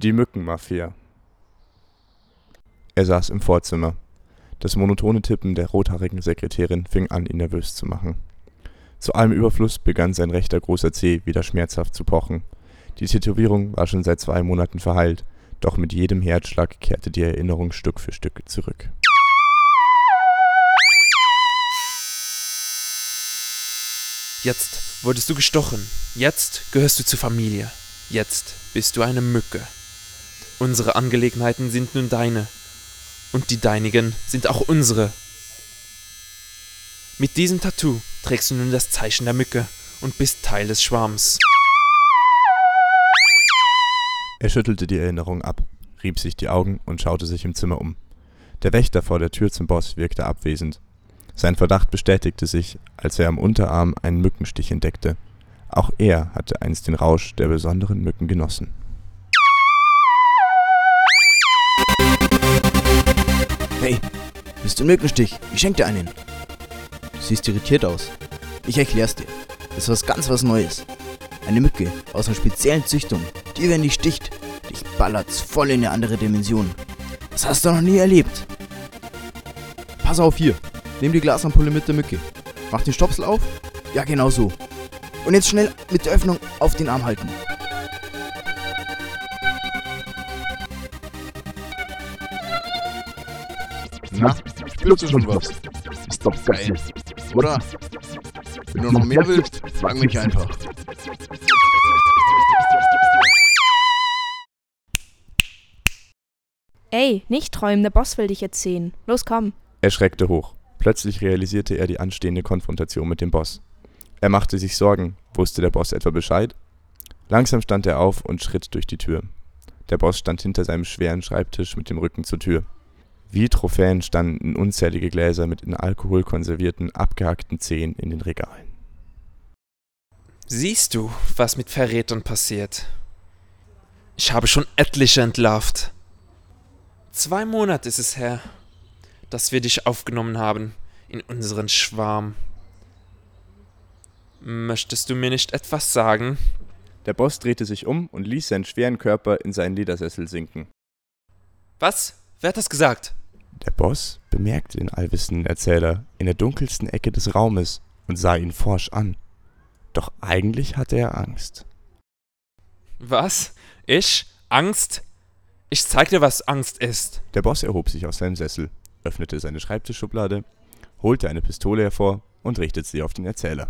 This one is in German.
Die Mückenmafia. Er saß im Vorzimmer. Das monotone Tippen der rothaarigen Sekretärin fing an, ihn nervös zu machen. Zu allem Überfluss begann sein rechter großer Zeh wieder schmerzhaft zu pochen. Die Tätowierung war schon seit zwei Monaten verheilt, doch mit jedem Herzschlag kehrte die Erinnerung Stück für Stück zurück. Jetzt wurdest du gestochen. Jetzt gehörst du zur Familie. Jetzt bist du eine Mücke. Unsere Angelegenheiten sind nun deine. Und die deinigen sind auch unsere. Mit diesem Tattoo trägst du nun das Zeichen der Mücke und bist Teil des Schwarms. Er schüttelte die Erinnerung ab, rieb sich die Augen und schaute sich im Zimmer um. Der Wächter vor der Tür zum Boss wirkte abwesend. Sein Verdacht bestätigte sich, als er am Unterarm einen Mückenstich entdeckte. Auch er hatte einst den Rausch der besonderen Mücken genossen. Du ein Mückenstich? Ich schenk dir einen. Du siehst irritiert aus. Ich erklär's dir. Das ist was ganz was Neues. Eine Mücke aus einer speziellen Züchtung, die wenn dich sticht, dich ballert's voll in eine andere Dimension. Das hast du noch nie erlebt. Pass auf hier. Nimm die Glasampulle mit der Mücke. Mach den Stopsel auf. Ja, genau so. Und jetzt schnell mit der Öffnung auf den Arm halten. Na, spürst du schon was? Ist doch geil. Oder? Wenn du noch mehr willst, frag mich einfach. Ey, nicht träumen, der Boss will dich jetzt sehen. Los, komm. Er schreckte hoch. Plötzlich realisierte er die anstehende Konfrontation mit dem Boss. Er machte sich Sorgen. Wusste der Boss etwa Bescheid? Langsam stand er auf und schritt durch die Tür. Der Boss stand hinter seinem schweren Schreibtisch mit dem Rücken zur Tür. Wie Trophäen standen unzählige Gläser mit in Alkohol konservierten, abgehackten Zehen in den Regalen. Siehst du, was mit Verrätern passiert? Ich habe schon etliche entlarvt. Zwei Monate ist es her, dass wir dich aufgenommen haben in unseren Schwarm. Möchtest du mir nicht etwas sagen? Der Boss drehte sich um und ließ seinen schweren Körper in seinen Ledersessel sinken. Was? Wer hat das gesagt? Der Boss bemerkte den allwissenden Erzähler in der dunkelsten Ecke des Raumes und sah ihn forsch an. Doch eigentlich hatte er Angst. Was? Ich? Angst? Ich zeig dir, was Angst ist. Der Boss erhob sich aus seinem Sessel, öffnete seine Schreibtischschublade, holte eine Pistole hervor und richtete sie auf den Erzähler.